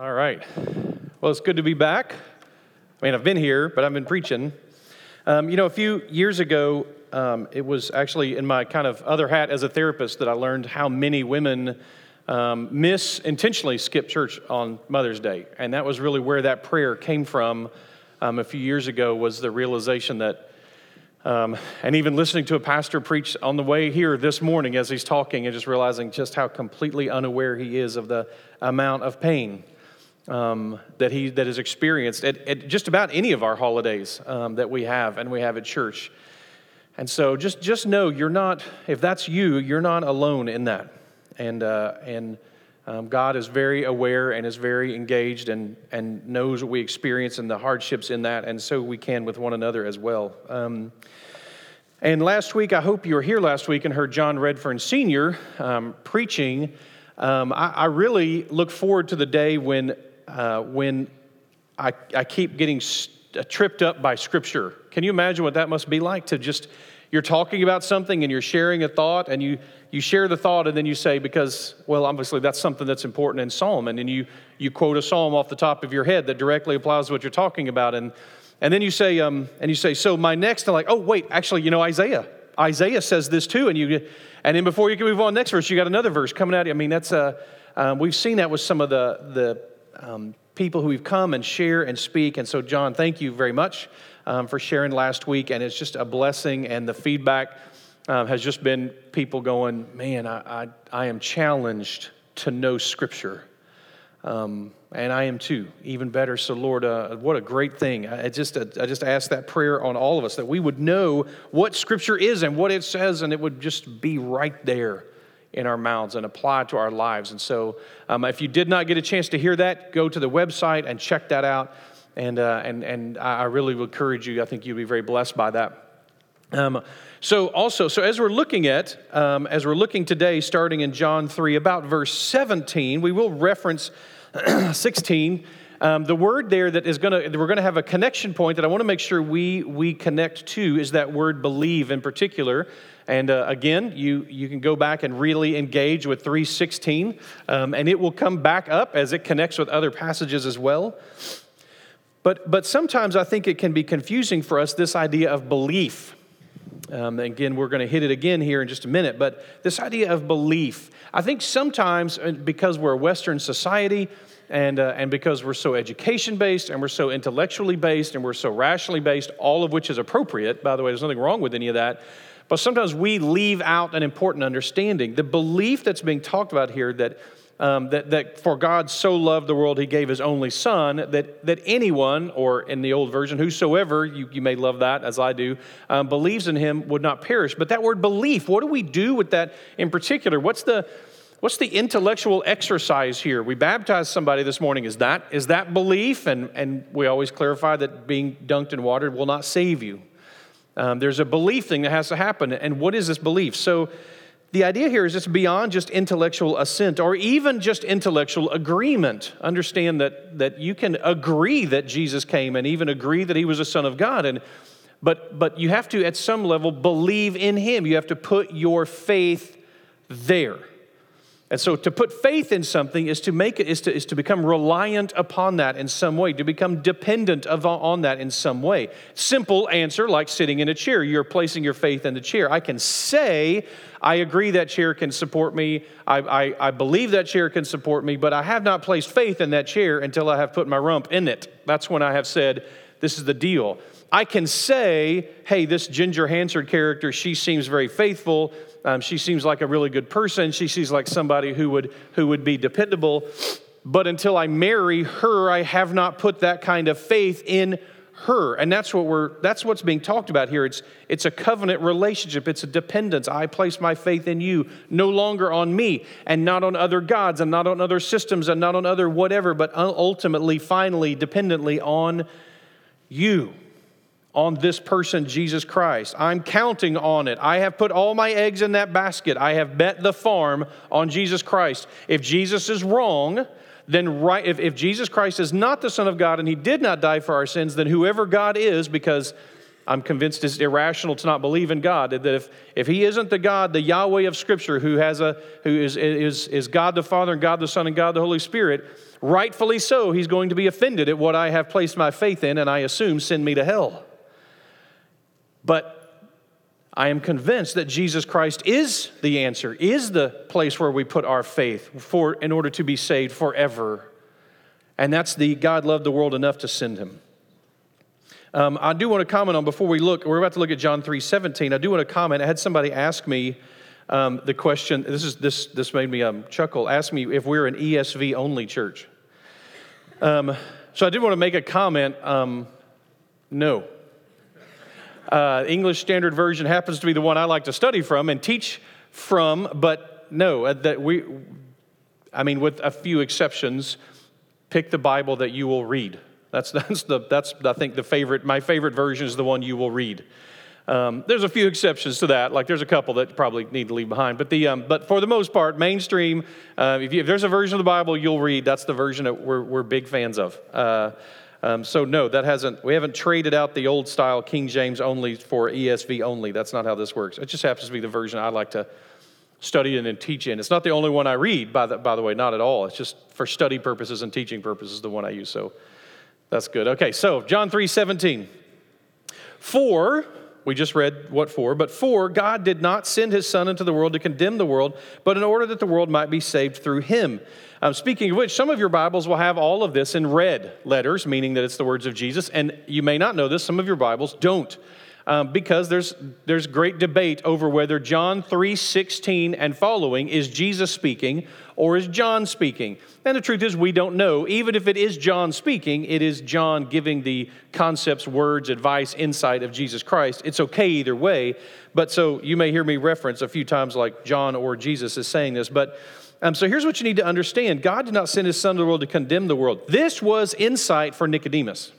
All right. Well, it's good to be back. I mean, I've been here, but I've been preaching. Um, you know, a few years ago, um, it was actually in my kind of other hat as a therapist that I learned how many women um, miss intentionally skip church on Mother's Day, and that was really where that prayer came from. Um, a few years ago was the realization that um, and even listening to a pastor preach on the way here this morning as he's talking and just realizing just how completely unaware he is of the amount of pain um, that he that is experienced at, at, just about any of our holidays um, that we have and we have at church. And so just just know you're not if that's you you're not alone in that. And uh, and um, God is very aware and is very engaged and and knows what we experience and the hardships in that, and so we can with one another as well. Um, and last week, I hope you were here last week and heard John Redfern Sr. Um, preaching. Um, I, I, really look forward to the day when uh, when I, I keep getting st- uh, tripped up by Scripture. Can you imagine what that must be like to just, you're talking about something and you're sharing a thought and you, you share the thought and then you say, because, well, obviously that's something that's important in Psalm. And then you, you quote a Psalm off the top of your head that directly applies to what you're talking about. And, and then you say, um, and you say, so my next, and like, oh, wait, actually, you know, Isaiah. Isaiah says this too. And you, and then before you can move on next verse, you got another verse coming you. I mean, that's, uh, um, we've seen that with some of the, the um, people who have come and share and speak. And so, John, thank you very much um, for sharing last week. And it's just a blessing. And the feedback um, has just been people going, man, I, I, I am challenged to know Scripture. Um, and I am too, even better. So, Lord, uh, what a great thing. I just, I just ask that prayer on all of us that we would know what Scripture is and what it says, and it would just be right there in our mouths and apply to our lives. And so, um, if you did not get a chance to hear that, go to the website and check that out. And, uh, and, and I really would encourage you, I think you'd be very blessed by that. Um, so, also, so as we're looking at, um, as we're looking today, starting in John 3, about verse 17, we will reference 16. Um, the word there that is going to, we're going to have a connection point that I want to make sure we, we connect to is that word believe in particular. And uh, again, you, you can go back and really engage with 316, um, and it will come back up as it connects with other passages as well. But, but sometimes I think it can be confusing for us, this idea of belief. Um, again, we're going to hit it again here in just a minute, but this idea of belief. I think sometimes, uh, because we're a Western society, and, uh, and because we're so education based and we're so intellectually based and we're so rationally based, all of which is appropriate, by the way, there's nothing wrong with any of that. But sometimes we leave out an important understanding. The belief that's being talked about here that, um, that, that for God so loved the world, he gave his only son, that, that anyone, or in the old version, whosoever, you, you may love that as I do, um, believes in him would not perish. But that word belief, what do we do with that in particular? What's the, what's the intellectual exercise here? We baptized somebody this morning. Is that, is that belief? And, and we always clarify that being dunked in water will not save you. Um, there's a belief thing that has to happen. And what is this belief? So the idea here is it's beyond just intellectual assent or even just intellectual agreement. Understand that, that you can agree that Jesus came and even agree that he was a son of God. And, but, but you have to, at some level, believe in him. You have to put your faith there. And so to put faith in something is to make it is to, is to become reliant upon that in some way, to become dependent of, on that in some way. Simple answer, like sitting in a chair. You're placing your faith in the chair. I can say, I agree that chair can support me. I, I, I believe that chair can support me, but I have not placed faith in that chair until I have put my rump in it. That's when I have said, this is the deal. I can say, hey, this Ginger Hansard character, she seems very faithful. Um, she seems like a really good person. She seems like somebody who would, who would be dependable. But until I marry her, I have not put that kind of faith in her. And that's what we're that's what's being talked about here. It's it's a covenant relationship. It's a dependence. I place my faith in you, no longer on me, and not on other gods, and not on other systems, and not on other whatever, but ultimately, finally, dependently on you on this person, Jesus Christ. I'm counting on it. I have put all my eggs in that basket. I have bet the farm on Jesus Christ. If Jesus is wrong, then right, if, if Jesus Christ is not the Son of God and he did not die for our sins, then whoever God is, because I'm convinced it's irrational to not believe in God. That if, if He isn't the God, the Yahweh of Scripture, who, has a, who is, is, is God the Father and God the Son and God the Holy Spirit, rightfully so, He's going to be offended at what I have placed my faith in and I assume send me to hell. But I am convinced that Jesus Christ is the answer, is the place where we put our faith for, in order to be saved forever. And that's the God loved the world enough to send him. Um, I do want to comment on before we look, we're about to look at John 3 17. I do want to comment. I had somebody ask me um, the question, this, is, this, this made me um, chuckle, ask me if we're an ESV only church. Um, so I did want to make a comment. Um, no. Uh, English Standard Version happens to be the one I like to study from and teach from, but no, uh, that we, I mean, with a few exceptions, pick the Bible that you will read. That's, that's, the, that's I think, the favorite, my favorite version is the one you will read. Um, there's a few exceptions to that. Like there's a couple that probably need to leave behind. But, the, um, but for the most part, mainstream, uh, if, you, if, there's a version of the Bible you'll read, that's the version that we're, we're big fans of. Uh, um, so no, that hasn't. We haven't traded out the old style King James only for ESV only. That's not how this works. It just happens to be the version I like to study in and teach in. It's not the only one I read, by the, by the way, not at all. It's just for study purposes and teaching purposes the one I use. So that's good. Okay, so John 3 17. For, we just read what for, but for God did not send his Son into the world to condemn the world, but in order that the world might be saved through him. Um, speaking of which, some of your Bibles will have all of this in red letters, meaning that it's the words of Jesus. And you may not know this, some of your Bibles don't um, because there's, there's great debate over whether John 3.16 and following is Jesus speaking or is John speaking. And the truth is, we don't know. Even if it is John speaking, it is John giving the concepts, words, advice, insight of Jesus Christ. It's okay either way. But so you may hear me reference a few times like John or Jesus is saying this. But um, so here's what you need to understand God did not send his son to the world to condemn the world. This was insight for Nicodemus.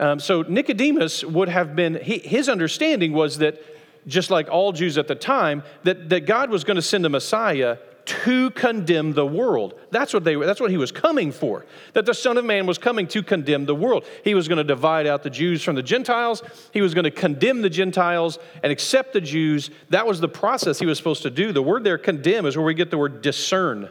Um, so Nicodemus would have been, he, his understanding was that, just like all Jews at the time, that, that God was going to send a Messiah to condemn the world. That's what, they, that's what he was coming for. That the Son of Man was coming to condemn the world. He was going to divide out the Jews from the Gentiles. He was going to condemn the Gentiles and accept the Jews. That was the process he was supposed to do. The word there, condemn, is where we get the word discern.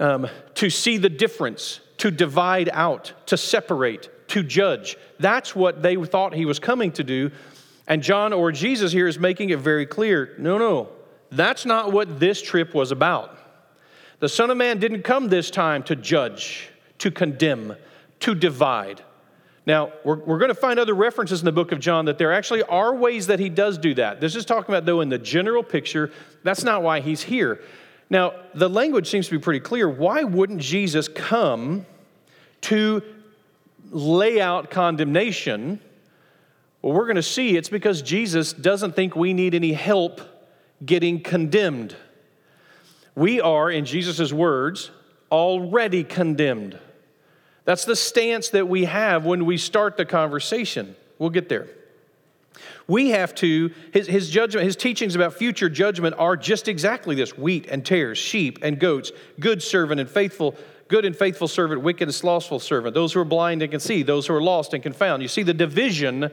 Um, to see the difference, to divide out, to separate, to judge. That's what they thought he was coming to do. And John or Jesus here is making it very clear no, no, that's not what this trip was about. The Son of Man didn't come this time to judge, to condemn, to divide. Now, we're, we're going to find other references in the book of John that there actually are ways that he does do that. This is talking about, though, in the general picture. That's not why he's here. Now, the language seems to be pretty clear. Why wouldn't Jesus come to lay out condemnation, well, we're going to see it's because Jesus doesn't think we need any help getting condemned. We are, in Jesus' words, already condemned. That's the stance that we have when we start the conversation. We'll get there. We have to, his, his judgment, his teachings about future judgment are just exactly this wheat and tares, sheep and goats, good servant and faithful good and faithful servant, wicked and slothful servant, those who are blind and can see, those who are lost and confound. You see the division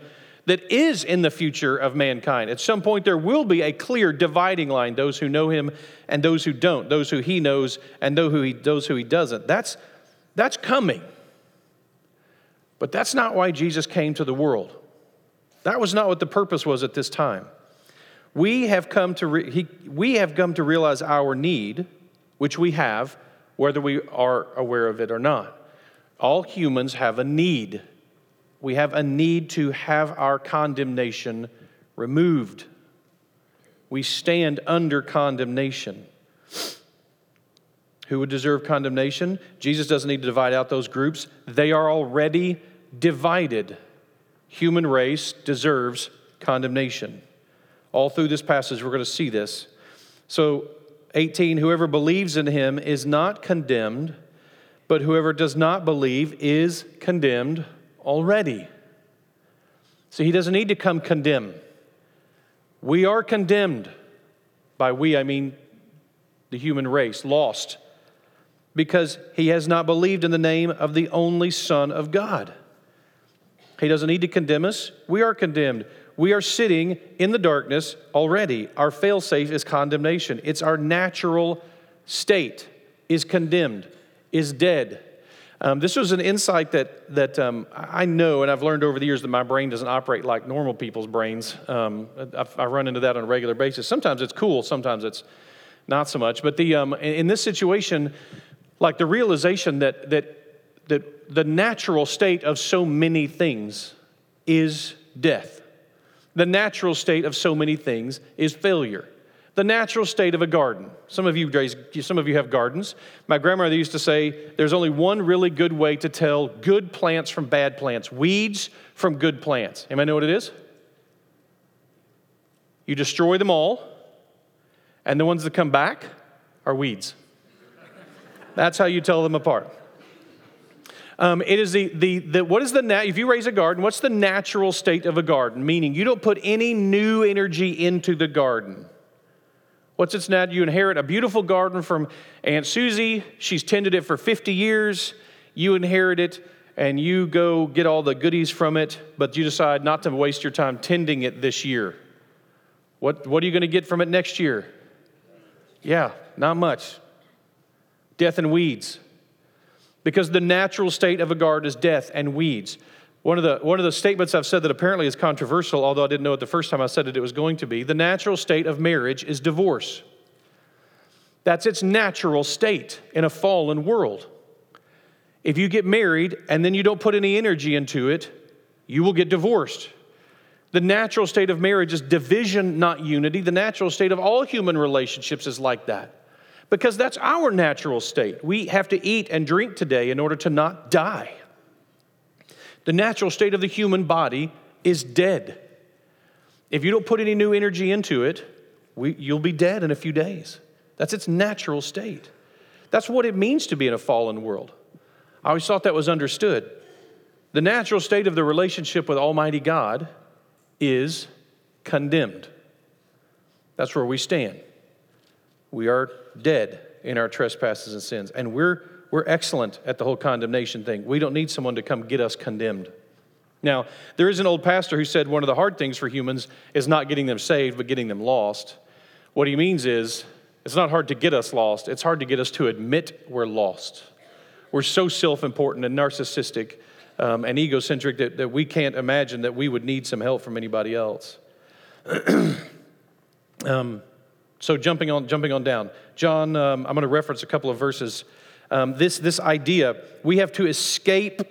that is in the future of mankind. At some point, there will be a clear dividing line those who know him and those who don't, those who he knows and those who he, doesn't. That's, that's coming. But that's not why Jesus came to the world. That was not what the purpose was at this time. We have come to, re- he, we have come to realize our need, which we have, whether we are aware of it or not. All humans have a need. We have a need to have our condemnation removed. We stand under condemnation. Who would deserve condemnation? Jesus doesn't need to divide out those groups. They are already divided. Human race deserves condemnation. All through this passage, we're going to see this. So, 18 Whoever believes in him is not condemned, but whoever does not believe is condemned already. So he doesn't need to come condemn. We are condemned. By we, I mean the human race, lost, because he has not believed in the name of the only Son of God. He doesn't need to condemn us. We are condemned. We are sitting in the darkness already. Our failsafe is condemnation. It's our natural state is condemned, is dead. Um, this was an insight that, that um, I know, and I've learned over the years that my brain doesn't operate like normal people's brains. Um, I, I, run into that on a regular basis. Sometimes it's cool, sometimes it's not so much. But the, um, in this situation, like the realization that, that, that the natural state of so many things is death. The natural state of so many things is failure the natural state of a garden. Some of you some of you have gardens. My grandmother used to say there's only one really good way to tell good plants from bad plants, weeds from good plants. Anybody know what it is? You destroy them all, and the ones that come back are weeds. That's how you tell them apart. Um, it is the, the, the, what is the, nat- if you raise a garden, what's the natural state of a garden? Meaning you don't put any new energy into the garden. What's its nat? You inherit a beautiful garden from Aunt Susie. She's tended it for 50 years. You inherit it and you go get all the goodies from it, but you decide not to waste your time tending it this year. What, what are you going to get from it next year? Yeah, not much. Death and weeds. Because the natural state of a garden is death and weeds. One of, the, one of the statements I've said that apparently is controversial, although I didn't know it the first time I said it, it was going to be the natural state of marriage is divorce. That's its natural state in a fallen world. If you get married and then you don't put any energy into it, you will get divorced. The natural state of marriage is division, not unity. The natural state of all human relationships is like that because that's our natural state. We have to eat and drink today in order to not die. The natural state of the human body is dead. If you don't put any new energy into it, we, you'll be dead in a few days. That's its natural state. That's what it means to be in a fallen world. I always thought that was understood. The natural state of the relationship with Almighty God is condemned. That's where we stand. We are dead in our trespasses and sins, and we're we're excellent at the whole condemnation thing. We don't need someone to come get us condemned. Now, there is an old pastor who said one of the hard things for humans is not getting them saved, but getting them lost. What he means is it's not hard to get us lost, it's hard to get us to admit we're lost. We're so self important and narcissistic um, and egocentric that, that we can't imagine that we would need some help from anybody else. um, so, jumping on, jumping on down, John, um, I'm going to reference a couple of verses um, this, this idea we have to escape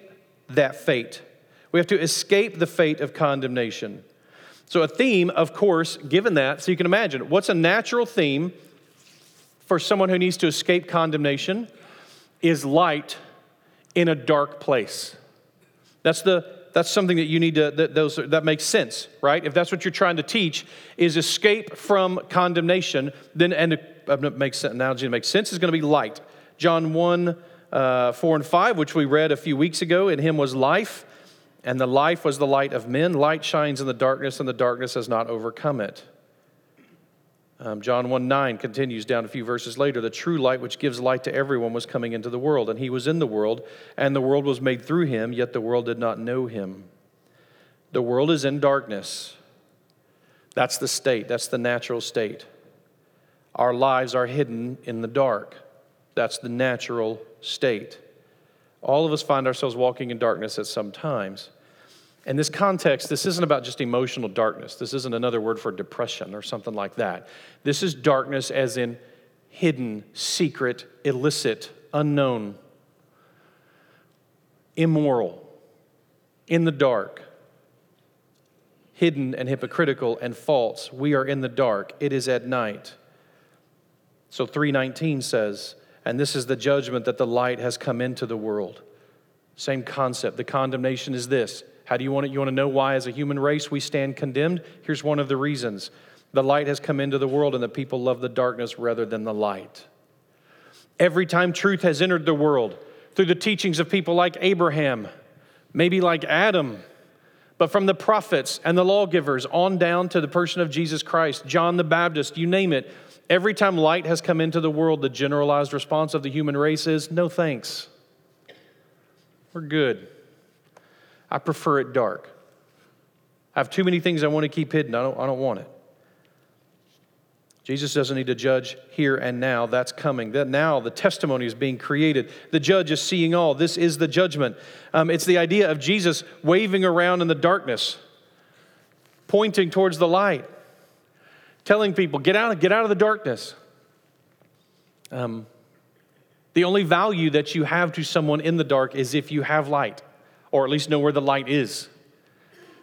that fate. We have to escape the fate of condemnation. So, a theme, of course, given that, so you can imagine what's a natural theme for someone who needs to escape condemnation is light in a dark place. That's the that's something that you need to that those that makes sense, right? If that's what you're trying to teach is escape from condemnation, then and it uh, makes sense, analogy that makes sense is going to be light. John 1, uh, 4 and 5, which we read a few weeks ago. In him was life, and the life was the light of men. Light shines in the darkness, and the darkness has not overcome it. Um, John 1 9 continues down a few verses later. The true light, which gives light to everyone, was coming into the world, and he was in the world, and the world was made through him, yet the world did not know him. The world is in darkness. That's the state, that's the natural state. Our lives are hidden in the dark. That's the natural state. All of us find ourselves walking in darkness at some times. In this context, this isn't about just emotional darkness. This isn't another word for depression or something like that. This is darkness as in hidden, secret, illicit, unknown, immoral, in the dark, hidden and hypocritical and false. We are in the dark. It is at night. So 319 says, and this is the judgment that the light has come into the world. Same concept. The condemnation is this. How do you want it? You want to know why, as a human race, we stand condemned? Here's one of the reasons the light has come into the world, and the people love the darkness rather than the light. Every time truth has entered the world, through the teachings of people like Abraham, maybe like Adam, but from the prophets and the lawgivers on down to the person of Jesus Christ, John the Baptist, you name it, Every time light has come into the world, the generalized response of the human race is no thanks. We're good. I prefer it dark. I have too many things I want to keep hidden. I don't, I don't want it. Jesus doesn't need to judge here and now. That's coming. That now the testimony is being created. The judge is seeing all. This is the judgment. Um, it's the idea of Jesus waving around in the darkness, pointing towards the light, telling people, "Get out! Get out of the darkness." Um, the only value that you have to someone in the dark is if you have light, or at least know where the light is.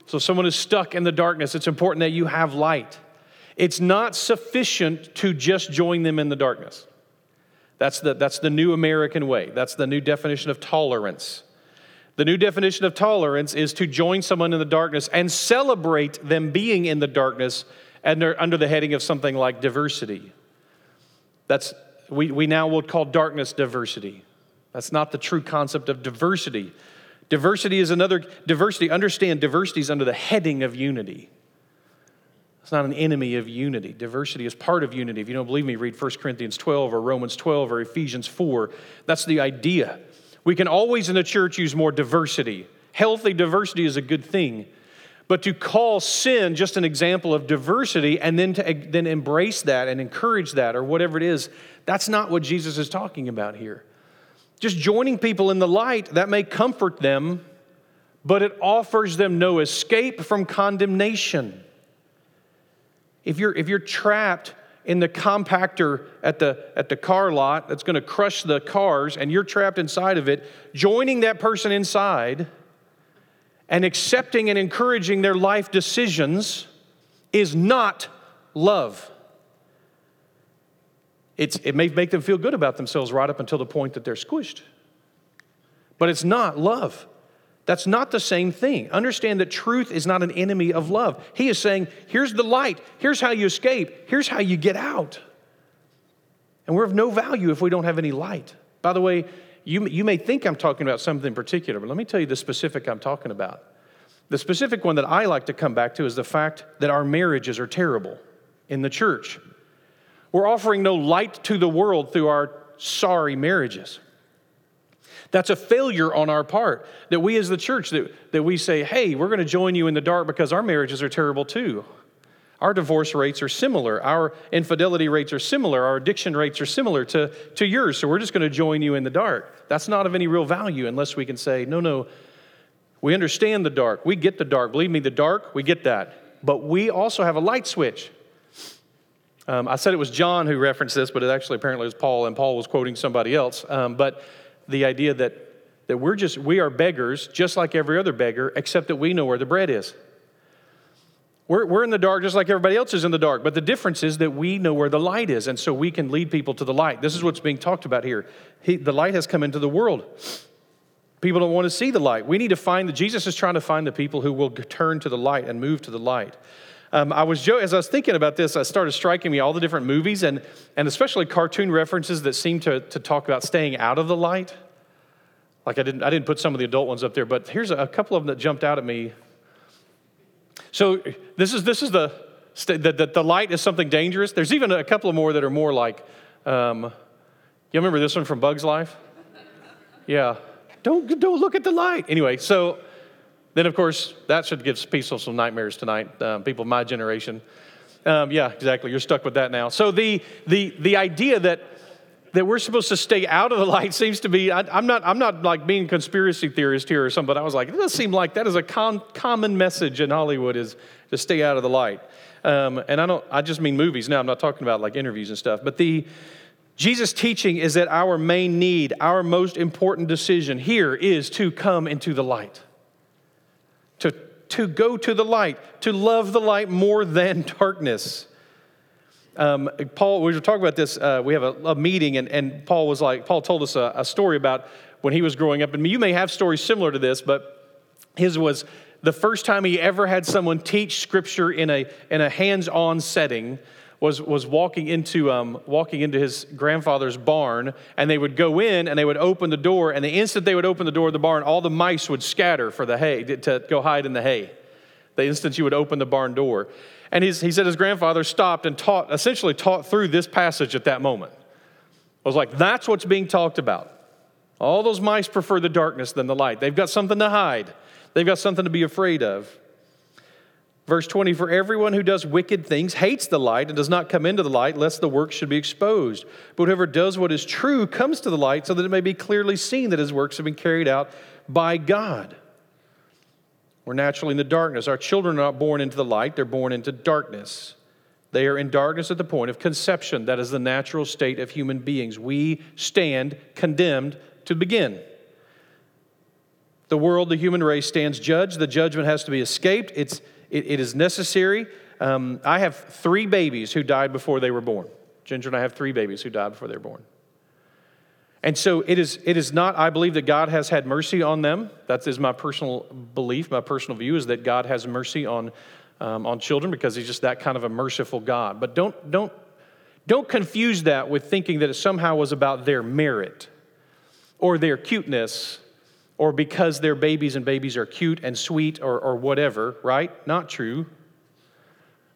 So, someone is stuck in the darkness, it's important that you have light. It's not sufficient to just join them in the darkness. That's the, that's the new American way. That's the new definition of tolerance. The new definition of tolerance is to join someone in the darkness and celebrate them being in the darkness under, under the heading of something like diversity. That's, we, we now will call darkness diversity. That's not the true concept of diversity. Diversity is another, diversity, understand diversity is under the heading of unity. It's not an enemy of unity. Diversity is part of unity. If you don't believe me, read 1 Corinthians 12 or Romans 12 or Ephesians 4. That's the idea. We can always in the church use more diversity. Healthy diversity is a good thing. But to call sin just an example of diversity and then to then embrace that and encourage that or whatever it is, that's not what Jesus is talking about here. Just joining people in the light, that may comfort them, but it offers them no escape from condemnation. If you're, if you're trapped in the compactor at the, at the car lot that's going to crush the cars and you're trapped inside of it, joining that person inside and accepting and encouraging their life decisions is not love. It's, it may make them feel good about themselves right up until the point that they're squished. But it's not love. That's not the same thing. Understand that truth is not an enemy of love. He is saying, here's the light, here's how you escape, here's how you get out. And we're of no value if we don't have any light. By the way, you, you may think I'm talking about something particular, but let me tell you the specific I'm talking about. The specific one that I like to come back to is the fact that our marriages are terrible in the church. We're offering no light to the world through our sorry marriages. That's a failure on our part. That we as the church, that, that we say, hey, we're going to join you in the dark because our marriages are terrible too. Our divorce rates are similar. Our infidelity rates are similar. Our addiction rates are similar to, to yours. So we're just going to join you in the dark. That's not of any real value unless we can say, no, no, we understand the dark. We get the dark. Believe me, the dark, we get that. But we also have a light switch. Um, I said it was John who referenced this, but it actually apparently was Paul, and Paul was quoting somebody else. Um, but the idea that, that we're just, we are beggars just like every other beggar, except that we know where the bread is. We're, we're in the dark just like everybody else is in the dark, but the difference is that we know where the light is, and so we can lead people to the light. This is what's being talked about here. He, the light has come into the world. People don't want to see the light. We need to find, the, Jesus is trying to find the people who will turn to the light and move to the light. Um, I was as I was thinking about this, I started striking me all the different movies and, and especially cartoon references that seem to, to talk about staying out of the light. Like I didn't, I didn't put some of the adult ones up there, but here's a, couple of them that jumped out at me. So this is this is the the, the, light is something dangerous. There's even a couple of more that are more like, um, you remember this one from Bug's Life? Yeah, don't don't look at the light. Anyway, so then, of course, that should give people some nightmares tonight, um, people of my generation. Um, yeah, exactly. You're stuck with that now. So the, the, the idea that, that we're supposed to stay out of the light seems to be, I, am not, I'm not like being a conspiracy theorist here or something, but I was like, it does seem like that is a common message in Hollywood is to stay out of the light. Um, and I don't, I just mean movies now. I'm not talking about like interviews and stuff. But the, Jesus' teaching is that our main need, our most important decision here is to come into the light to, go to the light, to love the light more than darkness. Um, Paul, we were talking about this. Uh, we have a, a, meeting, and, and Paul was like, Paul told us a, a story about when he was growing up. And you may have stories similar to this, but his was the first time he ever had someone teach scripture in a, in a hands on setting was, was walking, into, um, walking into his grandfather's barn, and they would go in and they would open the door, and the instant they would open the door of the barn, all the mice would scatter for the hay, to go hide in the hay. The instant you would open the barn door. And he said his grandfather stopped and taught, essentially taught through this passage at that moment. I was like, that's what's being talked about. All those mice prefer the darkness than the light. They've got something to hide, they've got something to be afraid of. Verse 20 For everyone who does wicked things hates the light and does not come into the light, lest the work should be exposed. But whoever does what is true comes to the light, so that it may be clearly seen that his works have been carried out by God. We're naturally in the darkness. Our children are not born into the light, they're born into darkness. They are in darkness at the point of conception. That is the natural state of human beings. We stand condemned to begin. The world, the human race, stands judged. The judgment has to be escaped. It's it, it is necessary. Um, I have three babies who died before they were born. Ginger and I have three babies who died before they were born. And so it is, it is not, I believe that God has had mercy on them. That is my personal belief, my personal view is that God has mercy on, um, on children because He's just that kind of a merciful God. But don't, don't, don't confuse that with thinking that it somehow was about their merit or their cuteness or because their babies and babies are cute and sweet or, or whatever, right? Not true.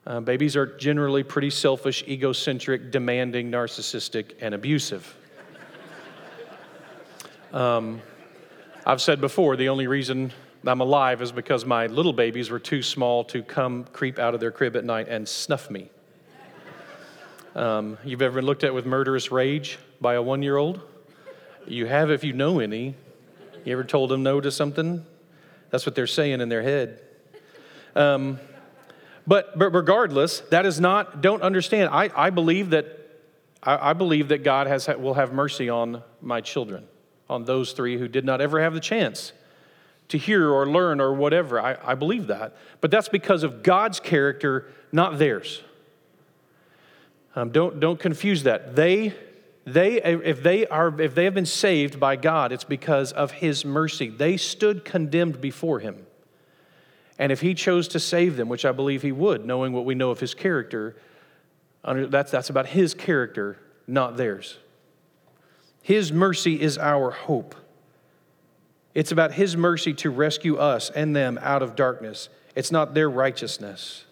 Uh, babies are generally pretty selfish, egocentric, demanding, narcissistic, and abusive. Um, I've said before, the only reason I'm alive is because my little babies were too small to come creep out of their crib at night and snuff me. Um, you've ever been looked at with murderous rage by a one year old? You have if you know any. You ever told them no to something? That's what they're saying in their head. Um, but, but regardless, that is not, don't understand. I, I believe that I, I believe that God has, will have mercy on my children, on those three who did not ever have the chance to hear or learn or whatever. I, I believe that. But that's because of God's character, not theirs. Um, don't, don't confuse that. They they, if, they are, if they have been saved by God, it's because of His mercy. They stood condemned before Him. And if He chose to save them, which I believe He would, knowing what we know of His character, that's, that's about His character, not theirs. His mercy is our hope. It's about His mercy to rescue us and them out of darkness. It's not their righteousness.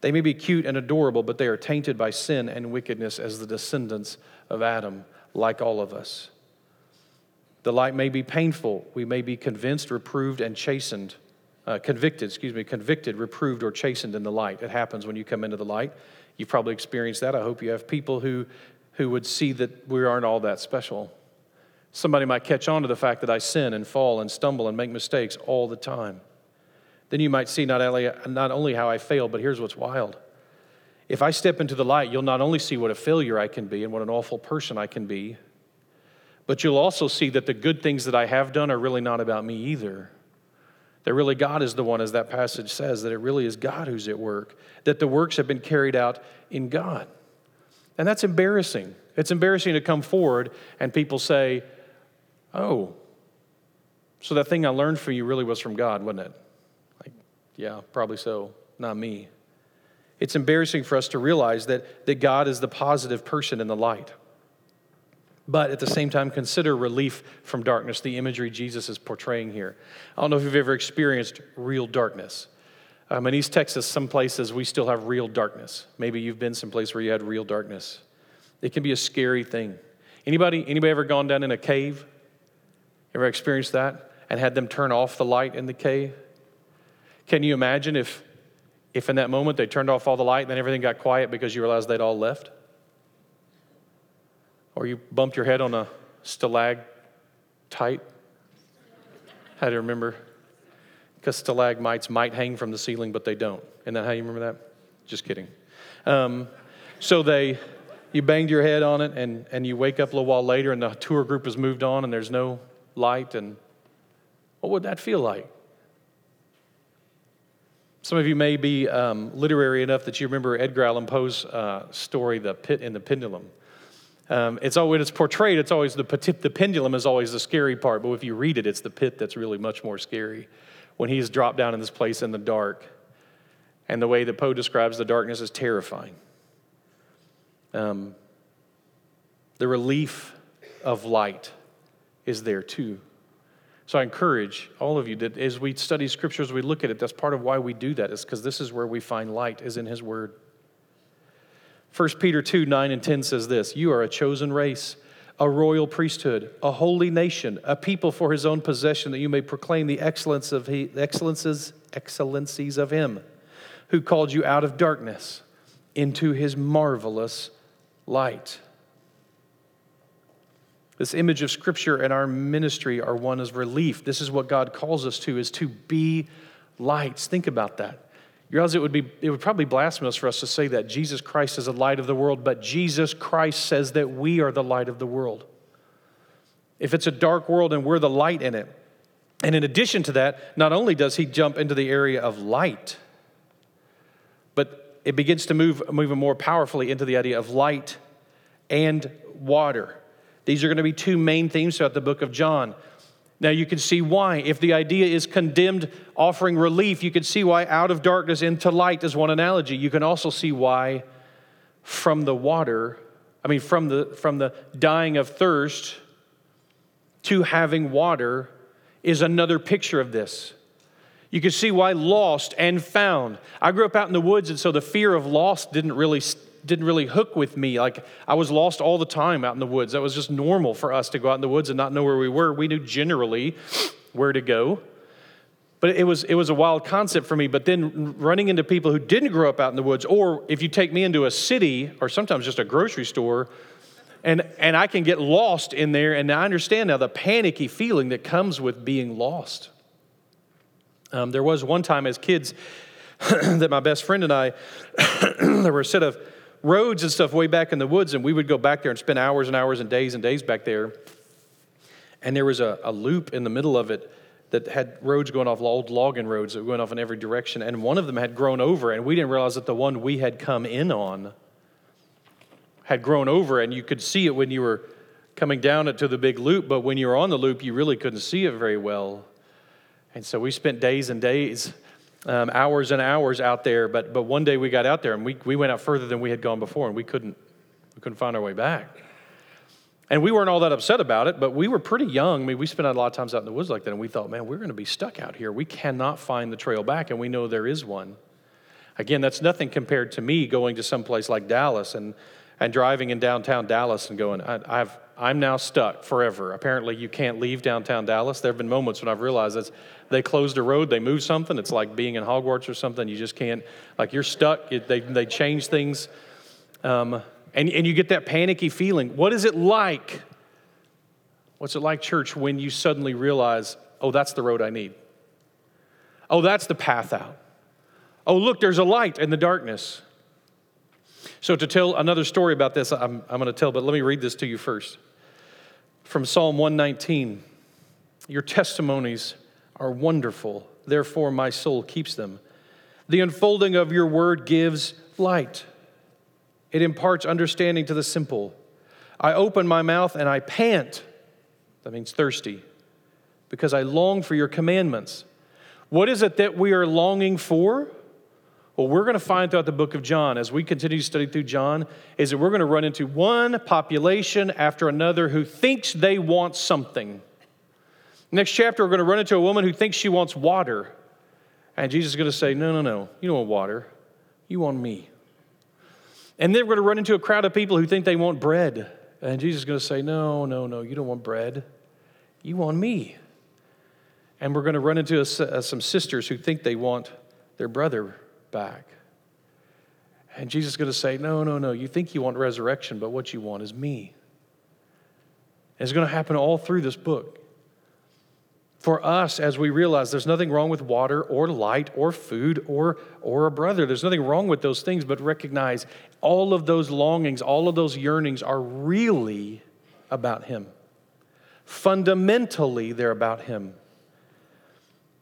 They may be cute and adorable, but they are tainted by sin and wickedness as the descendants of Adam, like all of us. The light may be painful. We may be convinced, reproved, and chastened. Uh, convicted, excuse me, convicted, reproved, or chastened in the light. It happens when you come into the light. You've probably experienced that. I hope you have people who, who would see that we aren't all that special. Somebody might catch on to the fact that I sin and fall and stumble and make mistakes all the time. Then you might see not only, not only how I fail, but here's what's wild if I step into the light, you'll not only see what a failure I can be and what an awful person I can be, but you'll also see that the good things that I have done are really not about me either. That really God is the one, as that passage says, that it really is God who's at work, that the works have been carried out in God. And that's embarrassing. It's embarrassing to come forward and people say, Oh, so that thing I learned from you really was from God, wasn't it? Yeah, probably so, not me. It's embarrassing for us to realize that, that God is the positive person in the light. But at the same time, consider relief from darkness, the imagery Jesus is portraying here. I don't know if you've ever experienced real darkness. Um, in East Texas, some places we still have real darkness. Maybe you've been someplace where you had real darkness. It can be a scary thing. Anybody, anybody ever gone down in a cave? Ever experienced that? And had them turn off the light in the cave? Can you imagine if if in that moment they turned off all the light and then everything got quiet because you realized they'd all left? Or you bumped your head on a stalagmite? How do you remember? Because stalagmites might hang from the ceiling, but they don't. Isn't that how you remember that? Just kidding. Um, so they, you banged your head on it, and, and you wake up a little while later, and the tour group has moved on, and there's no light. And what would that feel like? Some of you may be um, literary enough that you remember Edgar Allan Poe's uh, story, The Pit and the Pendulum. Um, it's always, it's portrayed, it's always the, the pendulum is always the scary part, but if you read it, it's the pit that's really much more scary. When he's dropped down in this place in the dark, and the way that Poe describes the darkness is terrifying. Um, the relief of light is there too. So I encourage all of you that as we study scriptures, we look at it, that's part of why we do that, is because this is where we find light, is in his word. 1 Peter 2 9 and 10 says this You are a chosen race, a royal priesthood, a holy nation, a people for his own possession, that you may proclaim the excellence of he, excellences, excellencies of him who called you out of darkness into his marvelous light. This image of scripture and our ministry are one of relief. This is what God calls us to is to be lights. Think about that. You realize it would be it would probably blasphemous for us to say that Jesus Christ is the light of the world, but Jesus Christ says that we are the light of the world. If it's a dark world and we're the light in it. And in addition to that, not only does he jump into the area of light, but it begins to move, move more powerfully into the idea of light and water. These are going to be two main themes throughout the book of John. Now you can see why. If the idea is condemned offering relief, you can see why out of darkness into light is one analogy. You can also see why from the water, I mean from the from the dying of thirst to having water is another picture of this. You can see why lost and found. I grew up out in the woods, and so the fear of lost didn't really didn't really hook with me. Like I was lost all the time out in the woods. That was just normal for us to go out in the woods and not know where we were. We knew generally where to go. But it was, it was a wild concept for me. But then running into people who didn't grow up out in the woods, or if you take me into a city or sometimes just a grocery store, and, and I can get lost in there, and I understand now the panicky feeling that comes with being lost. Um, there was one time as kids that my best friend and I, there were a set of roads and stuff way back in the woods, and we would go back there and spend hours and hours and days and days back there. And there was a, a loop in the middle of it that had roads going off, old logging roads that were going off in every direction. And one of them had grown over, and we didn't realize that the one we had come in on had grown over, and you could see it when you were coming down it to the big loop, but when you were on the loop, you really couldn't see it very well. And so we spent days and days um, hours and hours out there. But, but one day we got out there and we, we went out further than we had gone before and we couldn't, we couldn't find our way back. And we weren't all that upset about it, but we were pretty young. I mean, we spent a lot of times out in the woods like that, and we thought, man, we're going to be stuck out here. We cannot find the trail back, and we know there is one. Again, that's nothing compared to me going to some place like Dallas and, and driving in downtown Dallas and going, I, I've, I'm now stuck forever. Apparently, you can't leave downtown Dallas. There have been moments when I've realized that they closed a road, they moved something. It's like being in Hogwarts or something. You just can't, like, you're stuck. It, they, they change things. Um, and, and you get that panicky feeling. What is it like? What's it like, church, when you suddenly realize, oh, that's the road I need? Oh, that's the path out. Oh, look, there's a light in the darkness. So, to tell another story about this, I'm, I'm going to tell, but let me read this to you first from Psalm 119 Your testimonies are wonderful, therefore my soul keeps them. The unfolding of your word gives light, it imparts understanding to the simple. I open my mouth and I pant, that means thirsty, because I long for your commandments. What is it that we are longing for? What we're going to find throughout the book of John as we continue to study through John is that we're going to run into one population after another who thinks they want something. Next chapter, we're going to run into a woman who thinks she wants water. And Jesus is going to say, No, no, no, you don't want water. You want me. And then we're going to run into a crowd of people who think they want bread. And Jesus is going to say, No, no, no, you don't want bread. You want me. And we're going to run into a, a, uh, some sisters who think they want their brother back. And Jesus is going to say, No, no, no. You think you want resurrection, but what you want is me. And it's going to happen all through this book. For us, as we realize there's nothing wrong with water or light or food or, or a brother, there's nothing wrong with those things, but recognize all of those longings, all of those yearnings are really about Him. Fundamentally, they're about Him.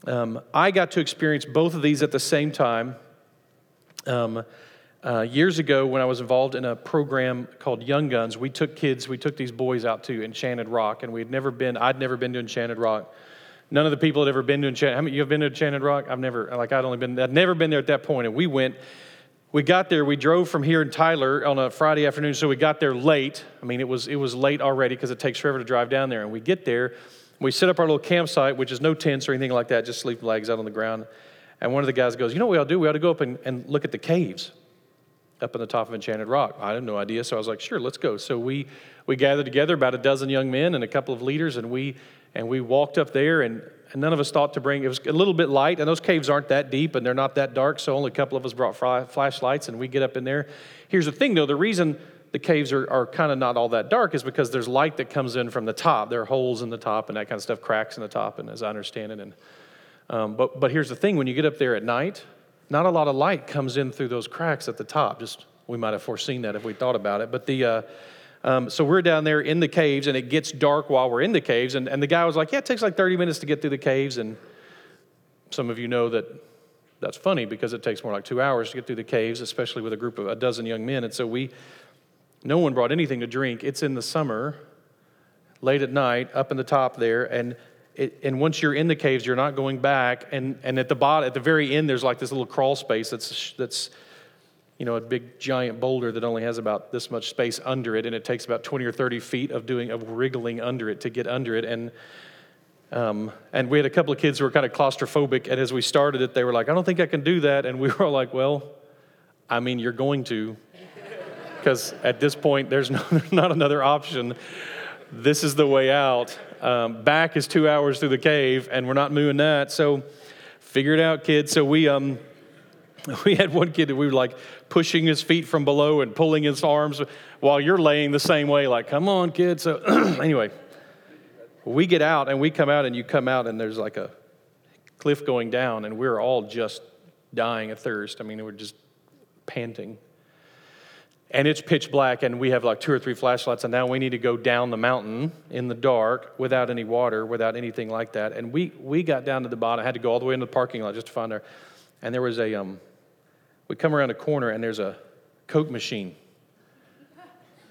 Um, I got to experience both of these at the same time um, uh, years ago, when I was involved in a program called Young Guns, we took kids, we took these boys out to Enchanted Rock, and we had never been, I'd never been to Enchanted Rock. None of the people had ever been to Enchanted. How many you have been to Enchanted Rock? I've never, like, I'd only been, I'd never been there at that point, and we went. We got there. We drove from here in Tyler on a Friday afternoon, so we got there late. I mean, it was it was late already because it takes forever to drive down there. And we get there, we set up our little campsite, which is no tents or anything like that, just sleeping bags out on the ground. And one of the guys goes, You know what we ought to do? We ought to go up and, and look at the caves. up in the top of Enchanted Rock. I had no idea, so I was like, sure, let's go. So we, we gathered together, about a dozen young men and a couple of leaders, and we, and we walked up there, and, and none of us thought to bring, it was a little bit light, and those caves aren't that deep, and they're not that dark, so only a couple of us brought flashlights, and we get up in there. Here's the thing, though, the reason the caves are, are kind of not all that dark is because there's light that comes in from the top. There are holes in the top and that kind of stuff, cracks in the top, and as I understand it. And, um, but, but here's the thing when you get up there at night, not a lot of light comes in through those cracks at the top. Just we might have foreseen that if we thought about it. But the uh, um, so we're down there in the caves, and it gets dark while we're in the caves. And, and the guy was like, "Yeah, it takes like 30 minutes to get through the caves." And some of you know that that's funny because it takes more like two hours to get through the caves, especially with a group of a dozen young men. And so we, no one brought anything to drink. It's in the summer, late at night, up in the top there, and it, and once you're in the caves, you're not going back. And, and at the bottom, at the very end, there's like this little crawl space that's, that's, you know, a big giant boulder that only has about this much space under it, and it takes about 20 or 30 feet of doing of wriggling under it to get under it. And um, and we had a couple of kids who were kind of claustrophobic, and as we started it, they were like, "I don't think I can do that," and we were all like, "Well, I mean, you're going to, because at this point, there's no, not another option. This is the way out." Um, back is two hours through the cave, and we're not moving that. So, figure it out, kids. So we um, we had one kid that we were like pushing his feet from below and pulling his arms while you're laying the same way, like, come on, kid. So anyway, we get out and we come out, and you come out, and there's like a cliff going down, and we're all just dying of thirst. I mean, we're just panting and it's pitch black and we have like two or three flashlights and now we need to go down the mountain in the dark without any water without anything like that. And we we got down to the bottom I had to go all the way into the parking lot just to find her and there was a um we come around a corner and there's a coke machine.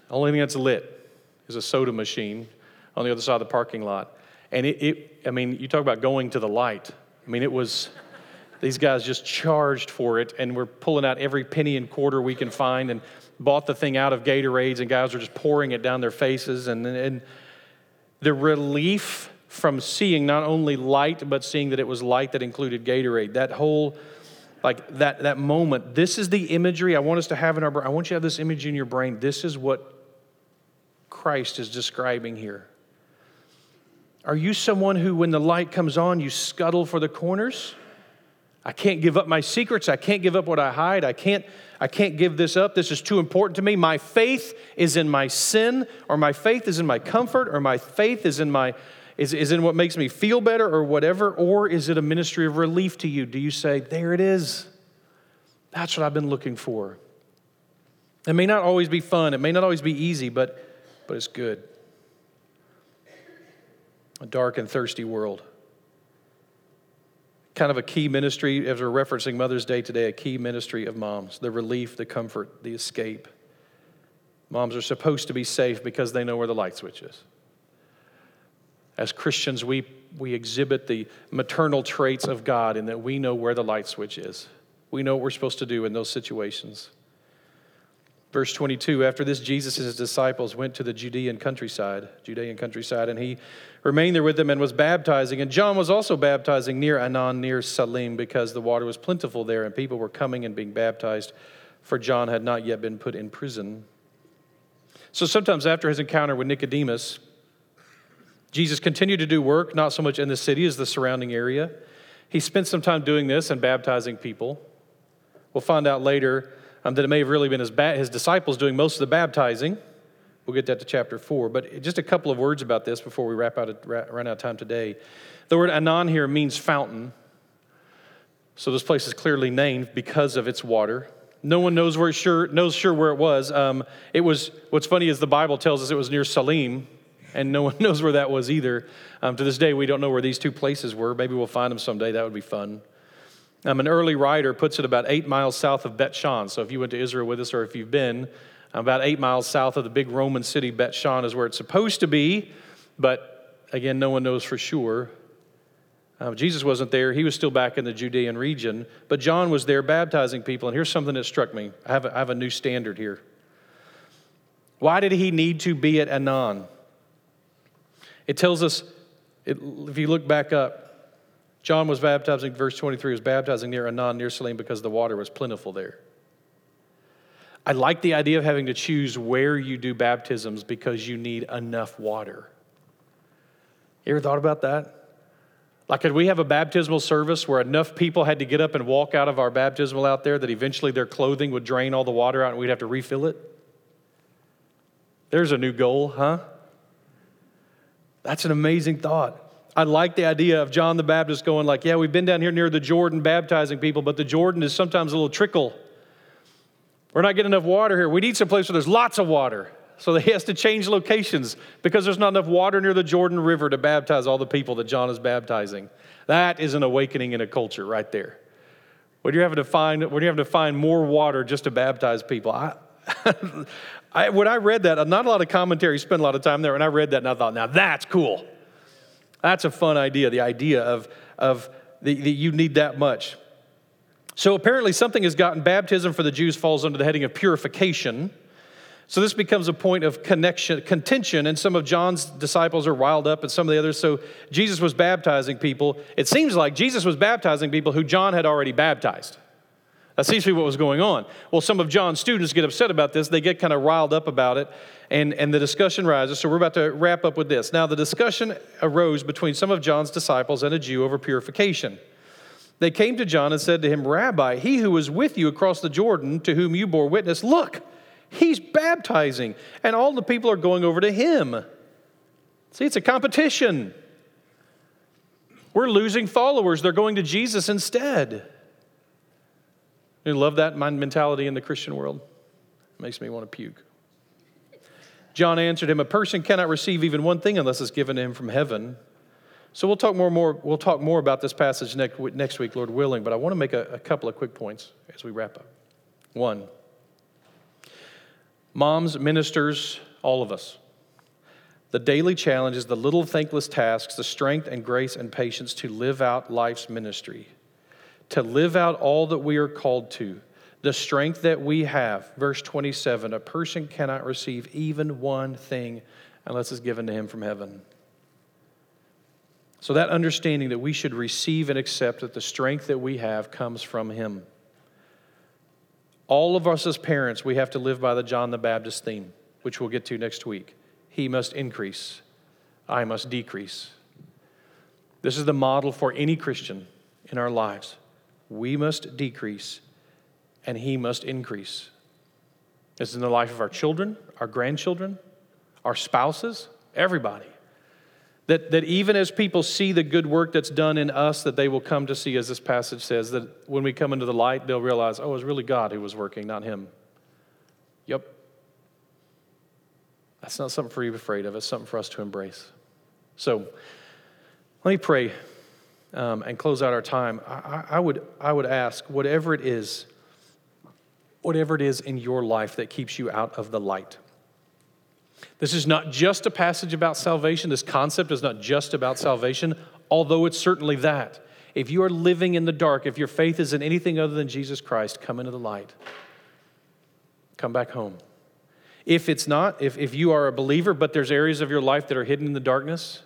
Only thing that's lit is a soda machine on the other side of the parking lot. And it, it i mean you talk about going to the light. I mean it was these guys just charged for it and we're pulling out every penny and quarter we can find and bought the thing out of Gatorades, and guys were just pouring it down their faces. And, and the relief from seeing not only light, but seeing that it was light that included Gatorade, that whole like that, that moment, this is the imagery I want us to have in our brain. I want you to have this image in your brain. This is what Christ is describing here. Are you someone who, when the light comes on, you scuttle for the corners? I can't give up my secrets. I can't give up what I hide. I can't, I can't give this up. This is too important to me. My faith is in my sin, or my faith is in my comfort, or my faith is in my is, is in what makes me feel better or whatever, or is it a ministry of relief to you? Do you say, There it is? That's what I've been looking for. It may not always be fun, it may not always be easy, but, but it's good. A dark and thirsty world kind of a key ministry, as we're referencing Mother's Day today, a key ministry of moms the relief, the comfort, the escape. Moms are supposed to be safe because they know where the light switch is. As Christians, we, we exhibit the maternal traits of God in that we know where the light switch is. We know what we're supposed to do in those situations. Verse 22 After this, Jesus and his disciples went to the Judean countryside, Judean countryside, and he remained there with them and was baptizing. And John was also baptizing near Aenon, near Salim, because the water was plentiful there, and people were coming and being baptized, for John had not yet been put in prison. So sometimes after his encounter with Nicodemus, Jesus continued to do work, not so much in the city as the surrounding area. He spent some time doing this and baptizing people. We'll find out later um, that it may have really been his, ba- his disciples doing most of the baptizing. We'll get that to chapter four. But just a couple of words about this before we wrap out, run out of time today. The word Aenon here means fountain. So this place is clearly named because of its water. No one knows where sure knows sure where it was. Um, it was. What's funny is the Bible tells us it was near Salim, and no one knows where that was either. Um, to this day, we don't know where these two places were. Maybe we'll find them someday. That would be fun. Um, an early writer puts it about eight miles south of Bet Shan. So if you went to Israel with us or if you've been, about eight miles south of the big Roman city, Bet Shan is where it's supposed to be, but again, no one knows for sure. Uh, Jesus wasn't there. He was still back in the Judean region, but John was there baptizing people. And here's something that struck me I have a, I have a new standard here. Why did he need to be at Aenon? It tells us, it, if you look back up, John was baptizing, verse 23, was baptizing near Aenon, near Salim, because the water was plentiful there. I like the idea of having to choose where you do baptisms because you need enough water. You ever thought about that? Like, could we have a baptismal service where enough people had to get up and walk out of our baptismal out there that eventually their clothing would drain all the water out and we'd have to refill it? There's a new goal, huh? That's an amazing thought. I like the idea of John the Baptist going like, "Yeah, we've been down here near the Jordan baptizing people, but the Jordan is sometimes a little trickle. We're not getting enough water here. We need some place where there's lots of water." So he has to change locations because there's not enough water near the Jordan River to baptize all the people that John is baptizing. That is an awakening in a culture right there. When you're having to find, when you're having to find more water just to baptize people, I, I, when I read that, not a lot of commentaries spent a lot of time there, and I read that and I thought, now that's cool. That's a fun idea, the idea of, of the, you need that much. So apparently, something has gotten baptism for the Jews falls under the heading of purification. So this becomes a point of connection, contention, and some of John's disciples are riled up, and some of the others. So Jesus was baptizing people. It seems like Jesus was baptizing people who John had already baptized. That seems to be what was going on. Well, some of John's students get upset about this. They get kind of riled up about it, and, and the discussion rises. So we're about to wrap up with this. Now, the discussion arose between some of John's disciples and a Jew over purification. They came to John and said to him, Rabbi, he who was with you across the Jordan, to whom you bore witness, look, he's baptizing, and all the people are going over to him. See, it's a competition. We're losing followers, they're going to Jesus instead. You love that mentality in the Christian world? It makes me want to puke. John answered him, A person cannot receive even one thing unless it's given to him from heaven. So we'll talk more, more, we'll talk more about this passage next, next week, Lord willing, but I want to make a, a couple of quick points as we wrap up. One, moms, ministers, all of us. The daily challenges, the little thankless tasks, the strength and grace and patience to live out life's ministry to live out all that we are called to, the strength that we have. Verse 27 a person cannot receive even one thing unless it's given to him from heaven. So, that understanding that we should receive and accept that the strength that we have comes from him. All of us as parents, we have to live by the John the Baptist theme, which we'll get to next week. He must increase, I must decrease. This is the model for any Christian in our lives. We must decrease and He must increase. This is in the life of our children, our grandchildren, our spouses, everybody. That, that even as people see the good work that's done in us, that they will come to see, as this passage says, that when we come into the light, they'll realize, oh, it was really God who was working, not Him. Yep. That's not something for you to be afraid of, it's something for us to embrace. So, let me pray um, and close out our time, I, I, would, I would ask whatever it is, whatever it is in your life that keeps you out of the light. This is not just a passage about salvation. This concept is not just about salvation, although it's certainly that. If you are living in the dark, if your faith is in anything other than Jesus Christ, come into the light. Come back home. If it's not, if, if you are a believer, but there's areas of your life that are hidden in the darkness,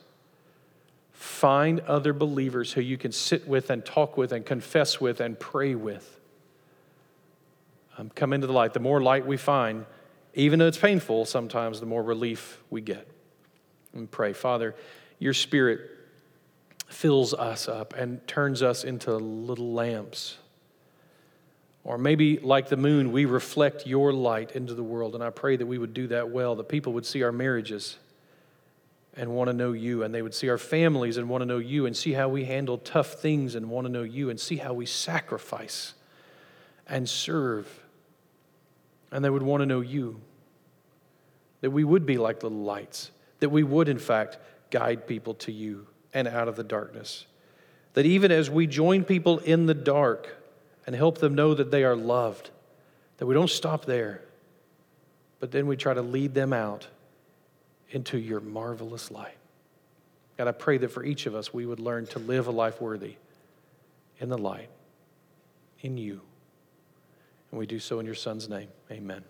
Find other believers who you can sit with and talk with and confess with and pray with. Um, come into the light. The more light we find, even though it's painful sometimes, the more relief we get. And pray, Father, your spirit fills us up and turns us into little lamps. Or maybe, like the moon, we reflect your light into the world. And I pray that we would do that well, that people would see our marriages and want to know you, and they would see our families and want to know you, and see how we handle tough things and want to know you, and see how we sacrifice and serve. And they would want to know you. That we would be like little lights, that we would, in fact, guide people to you and out of the darkness. That even as we join people in the dark and help them know that they are loved, that we don't stop there, but then we try to lead them out into your marvelous light. God, I pray that for each of us, we would learn to live a life worthy in the light, in you. And we do so in your Son's name. Amen.